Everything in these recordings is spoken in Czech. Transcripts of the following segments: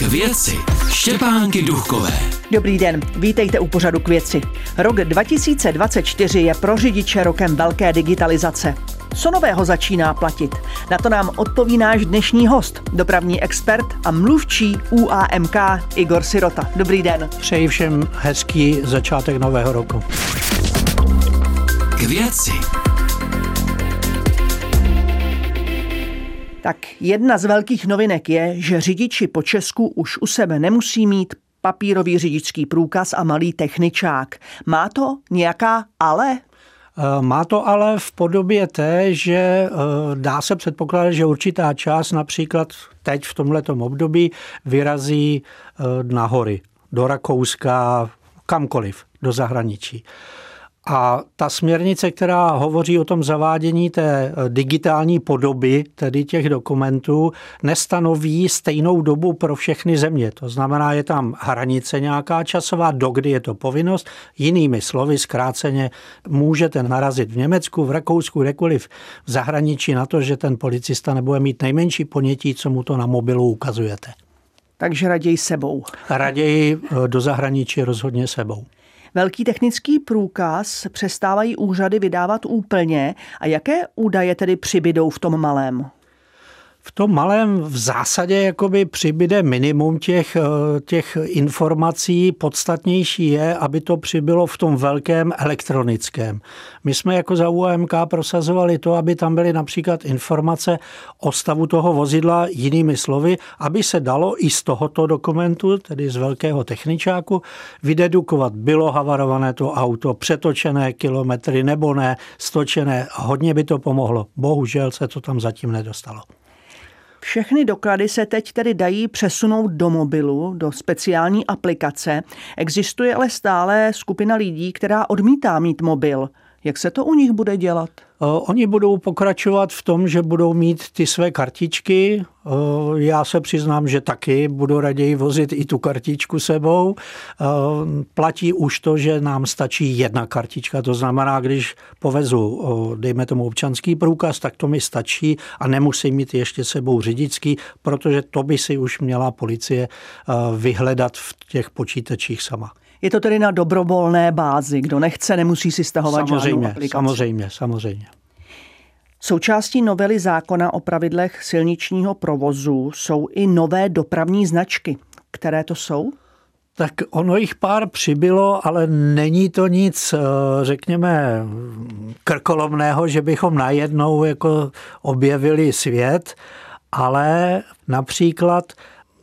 K věci Štěpánky Duchové. Dobrý den, vítejte u pořadu k věci. Rok 2024 je pro řidiče rokem velké digitalizace. Co nového začíná platit? Na to nám odpoví náš dnešní host, dopravní expert a mluvčí UAMK Igor Sirota. Dobrý den. Přeji všem hezký začátek nového roku. K věci Tak jedna z velkých novinek je, že řidiči po Česku už u sebe nemusí mít papírový řidičský průkaz a malý techničák. Má to nějaká ale? Eh, má to ale v podobě té, že eh, dá se předpokládat, že určitá část například teď v tomto období vyrazí eh, na hory, do Rakouska, kamkoliv, do zahraničí. A ta směrnice, která hovoří o tom zavádění té eh, digitální podoby, tedy těch dokumentů, nestanoví stejnou dobu pro všechny země. To znamená, je tam hranice nějaká časová, dokdy je to povinnost. Jinými slovy, zkráceně, můžete narazit v Německu, v Rakousku, kdekoliv v zahraničí na to, že ten policista nebude mít nejmenší ponětí, co mu to na mobilu ukazujete. Takže raději sebou. Raději eh, do zahraničí rozhodně sebou. Velký technický průkaz přestávají úřady vydávat úplně a jaké údaje tedy přibydou v tom malém? V tom malém v zásadě jakoby přibyde minimum těch, eh, těch informací. Podstatnější je, aby to přibylo v tom velkém elektronickém. My jsme jako za UAMK prosazovali to, aby tam byly například informace o stavu toho vozidla jinými slovy, aby se dalo i z tohoto dokumentu, tedy z velkého techničáku, vydedukovat, bylo havarované to auto, přetočené kilometry nebo ne, stočené. Hodně by to pomohlo. Bohužel se to tam zatím nedostalo. Všechny doklady se teď tedy dají přesunout do mobilu, do speciální aplikace. Existuje ale stále skupina lidí, která odmítá mít mobil. Jak se to u nich bude dělat? Oni budou pokračovat v tom, že budou mít ty své kartičky. Já se přiznám, že taky budu raději vozit i tu kartičku sebou. Platí už to, že nám stačí jedna kartička. To znamená, když povezu, dejme tomu občanský průkaz, tak to mi stačí a nemusím mít ještě sebou řidičský, protože to by si už měla policie vyhledat v těch počítačích sama. Je to tedy na dobrovolné bázi. Kdo nechce, nemusí si stahovat samozřejmě, žádnou aplikaci. Samozřejmě, samozřejmě. Součástí novely zákona o pravidlech silničního provozu jsou i nové dopravní značky. Které to jsou? Tak ono jich pár přibylo, ale není to nic, eh, řekněme, krkolomného, že bychom najednou jako objevili svět, ale například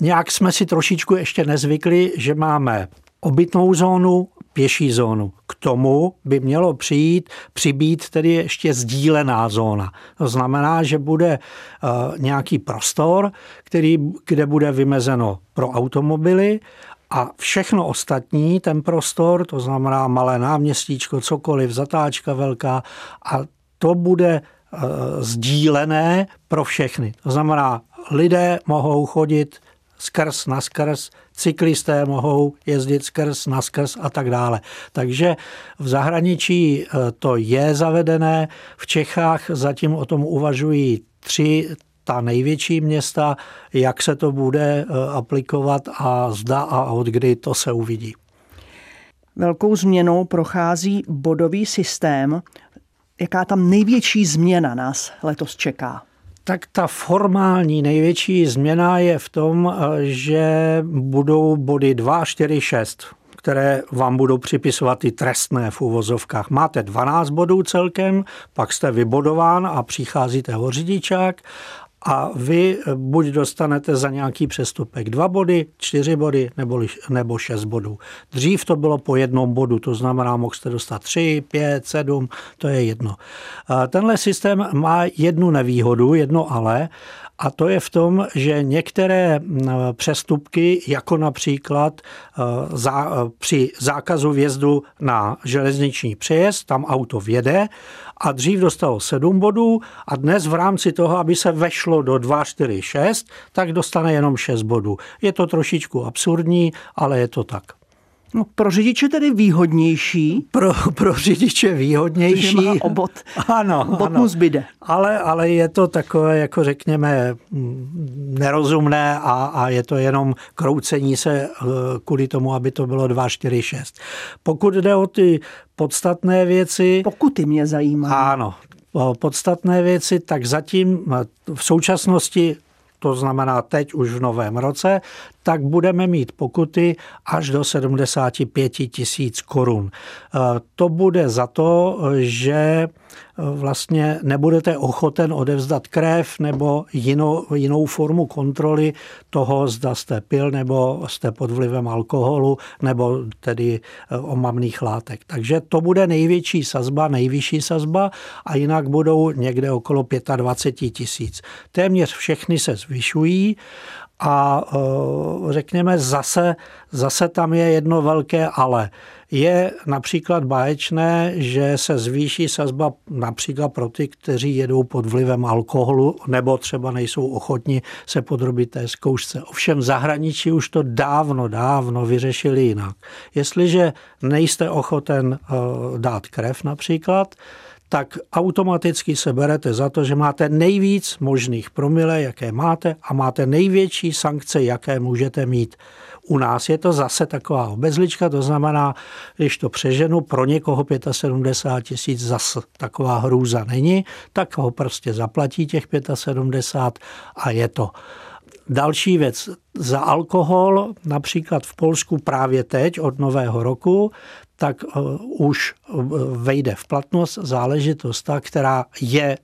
nějak jsme si trošičku ještě nezvykli, že máme obytnou zónu, pěší zónu. K tomu by mělo přijít, přibít tedy ještě sdílená zóna. To znamená, že bude uh, nějaký prostor, který, kde bude vymezeno pro automobily a všechno ostatní, ten prostor, to znamená malé náměstíčko, cokoliv, zatáčka velká a to bude uh, sdílené pro všechny. To znamená, lidé mohou chodit skrz na skrz, cyklisté mohou jezdit skrz na skrz a tak dále. Takže v zahraničí eh, to je zavedené, v Čechách zatím o tom uvažují tři ta největší města, jak se to bude eh, aplikovat a zda a od kdy to se uvidí. Velkou změnou prochází bodový systém. Jaká tam největší změna nás letos čeká? Tak ta formální největší změna je v tom, že budou body 2, 4, 6 které vám budou připisovat ty trestné v úvozovkách. Máte 12 bodů celkem, pak jste vybodován a přicházíte o řidičák a vy buď dostanete za nějaký přestupek dva body, čtyři body nebo, nebo šest bodů. Dřív to bylo po jednom bodu, to znamená, mohl jste dostat tři, pět, sedm, to je jedno. Tenhle systém má jednu nevýhodu, jedno ale, a to je v tom, že některé přestupky, jako například za, při zákazu vjezdu na železniční přejezd, tam auto vjede a dřív dostalo 7 bodů a dnes v rámci toho, aby se vešlo do 2, 4, 6, tak dostane jenom 6 bodů. Je to trošičku absurdní, ale je to tak. No, pro řidiče tedy výhodnější. Pro, pro řidiče výhodnější. Má obot, ano, obot ano. mu zbyde. Ale, ale je to takové, jako řekněme, nerozumné a, a je to jenom kroucení se eh, kvůli tomu, aby to bylo 2, 4, 6. Pokud jde o ty podstatné věci... Pokuty mě zajímají. Ano, podstatné věci, tak zatím v současnosti to znamená teď už v novém roce, tak budeme mít pokuty až do 75 tisíc korun. E, to bude za to, že vlastně nebudete ochoten odevzdat krev nebo jinou, jinou formu kontroly toho, zda jste pil nebo jste pod vlivem alkoholu nebo tedy e, omamných látek. Takže to bude největší sazba, nejvyšší sazba a jinak budou někde okolo 25 tisíc. Téměř všechny se zvyšují a řekněme zase, zase tam je jedno velké ale. Je například báječné, že se zvýší sazba například pro ty, kteří jedou pod vlivem alkoholu nebo třeba nejsou ochotni se podrobit té zkoušce. Ovšem zahraničí už to dávno, dávno vyřešili jinak. Jestliže nejste ochoten dát krev například, tak automaticky se berete za to, že máte nejvíc možných promile, jaké máte a máte největší sankce, jaké můžete mít. U nás je to zase taková obezlička, to znamená, když to přeženu, pro někoho 75 tisíc zase taková hrůza není, tak ho prostě zaplatí těch 75 a je to. Další věc, za alkohol, například v Polsku právě teď od nového roku, tak eh, už eh, vejde v platnost záležitost, ta, která je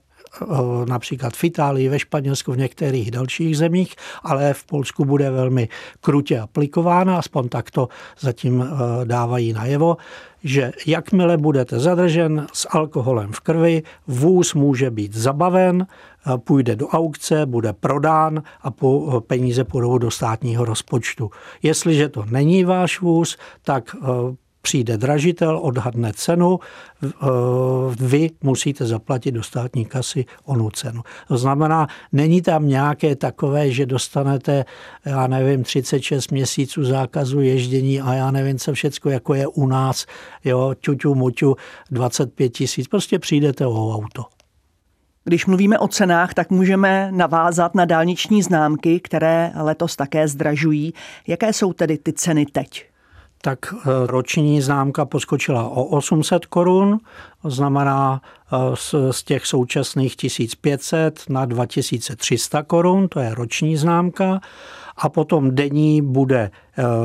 například v Itálii, ve Španělsku, v některých dalších zemích, ale v Polsku bude velmi krutě aplikována, aspoň takto zatím dávají najevo, že jakmile budete zadržen s alkoholem v krvi, vůz může být zabaven, půjde do aukce, bude prodán a peníze půjdou do státního rozpočtu. Jestliže to není váš vůz, tak přijde dražitel, odhadne cenu, eh, vy musíte zaplatit do státní kasy onu cenu. To znamená, není tam nějaké takové, že dostanete, já nevím, 36 měsíců zákazu ježdění a já nevím, co všecko, jako je u nás, jo, ťuťu, muťu, 25 tisíc, prostě přijdete o auto. Když mluvíme o cenách, tak můžeme navázat na dálniční známky, které letos také zdražují. Jaké jsou tedy ty ceny teď? Tak eh, roční známka poskočila o 800 korun, znamená eh, z těch současných 1500 na 2300 korun, to je roční známka a potom denní bude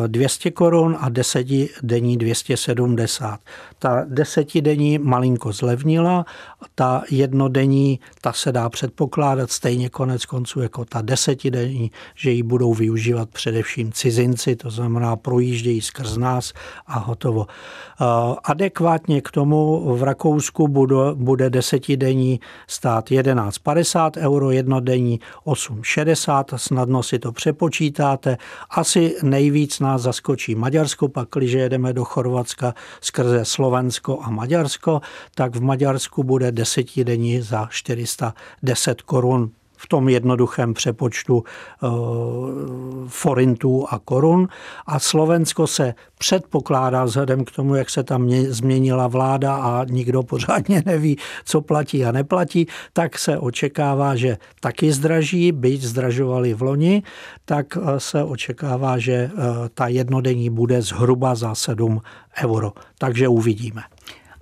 200 korun a desetidenní 270. Ta desetidenní malinko zlevnila, ta jednodenní, ta se dá předpokládat stejně konec konců jako ta desetidenní, že ji budou využívat především cizinci, to znamená projíždějí skrz nás a hotovo. Adekvátně k tomu v Rakousku bude, bude desetidenní stát 11,50 euro, jednodenní 8,60, snadno si to přepočítáte. Asi nejvíc Nejvíc nás zaskočí Maďarsko, pak když jedeme do Chorvatska skrze Slovensko a Maďarsko, tak v Maďarsku bude desetidenní za 410 korun v tom jednoduchém přepočtu eh, forintů a korun. A Slovensko se předpokládá vzhledem k tomu, jak se tam změnila vláda a nikdo pořádně neví, co platí a neplatí, tak se očekává, že taky zdraží, byť zdražovali v loni, tak eh, se očekává, že eh, ta jednodenní bude zhruba za 7 euro. Takže uvidíme.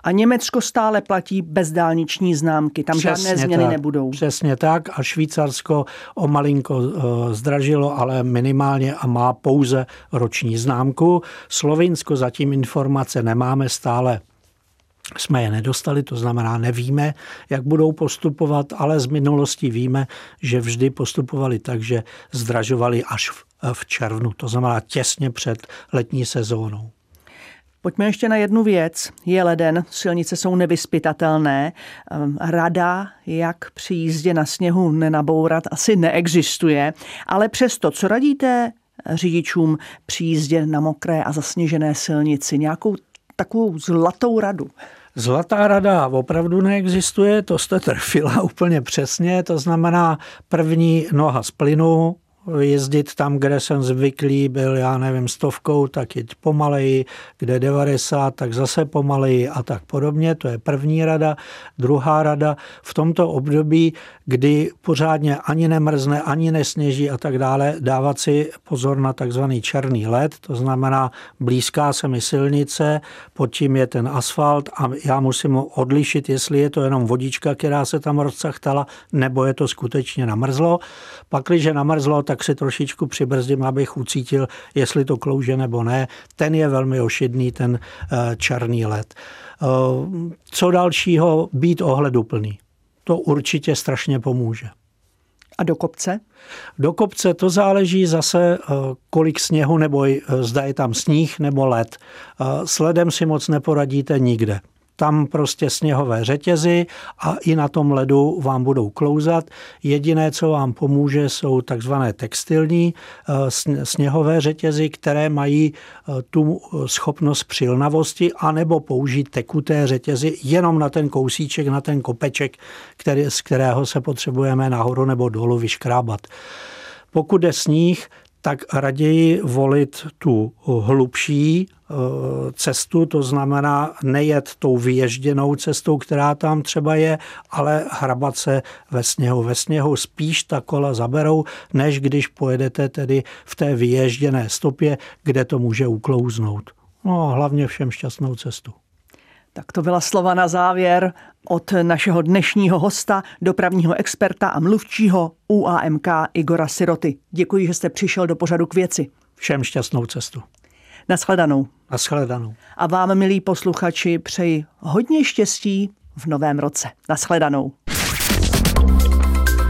A Německo stále platí bez dálniční známky, tam Přesně žádné změny tak, nebudou. Přesně tak a Švýcarsko o malinko eh, zdražilo, ale minimálně a má pouze roční známku. Slovinsko zatím informace nemáme stále jsme je nedostali, to znamená nevíme, jak budou postupovat, ale z minulosti víme, že vždy postupovali tak, že zdražovali až v, v červnu, to znamená těsně před letní sezónou. Pojďme ještě na jednu věc. Je leden, silnice jsou nevyspytatelné. Ehm, rada, jak při jízdě na sněhu nenabourat, asi neexistuje. Ale přesto, co radíte řidičům při jízdě na mokré a zasněžené silnici? Nějakou takovou zlatou radu? Zlatá rada opravdu neexistuje, to jste trfila úplně přesně, to znamená první noha z plynu, jezdit tam, kde jsem zvyklý, byl, já nevím, stovkou, tak jeď pomaleji, kde 90, tak zase pomaleji a tak podobně. To je první rada. Druhá rada, v tomto období, kdy pořádně ani nemrzne, ani nesněží a tak dále, dávat si pozor na takzvaný černý led, to znamená blízká se mi silnice, pod tím je ten asfalt a já musím odlišit, jestli je to jenom vodička, která se tam rozcachtala, nebo je to skutečně namrzlo. Pak, když namrzlo, si trošičku přibrzdím, abych ucítil, jestli to klouže nebo ne. Ten je velmi ošidný, ten eh, černý led. Eh, co dalšího? Být ohleduplný. To určitě strašně pomůže. A do kopce? Do kopce to záleží zase, eh, kolik sněhu, nebo zda je tam sníh nebo led. S ledem si moc neporadíte nikde tam prostě sněhové řetězy a i na tom ledu vám budou klouzat. Jediné, co vám pomůže, jsou takzvané textilní eh, sněhové řetězy, které mají eh, tu schopnost přilnavosti, anebo použít tekuté řetězy jenom na ten kousíček, na ten kopeček, který, z kterého se potřebujeme nahoru nebo dolů vyškrábat. Pokud je sníh, tak raději volit tu hlubší eh, cestu, to znamená nejet tou vyježděnou cestou, která tam třeba je, ale hrabat se ve sněhu. Ve sněhu spíš ta kola zaberou, než když pojedete tedy v té vyježděné stopě, kde to může uklouznout. No hlavně všem šťastnou cestu. Tak to byla slova na závěr od našeho dnešního hosta, dopravního experta a mluvčího UAMK Igora Siroty. Děkuji, že jste přišel do pořadu k věci. Všem šťastnou cestu. Naschledanou. Naschledanou. A vám, milí posluchači, přeji hodně štěstí v novém roce. Naschledanou.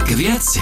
K věci.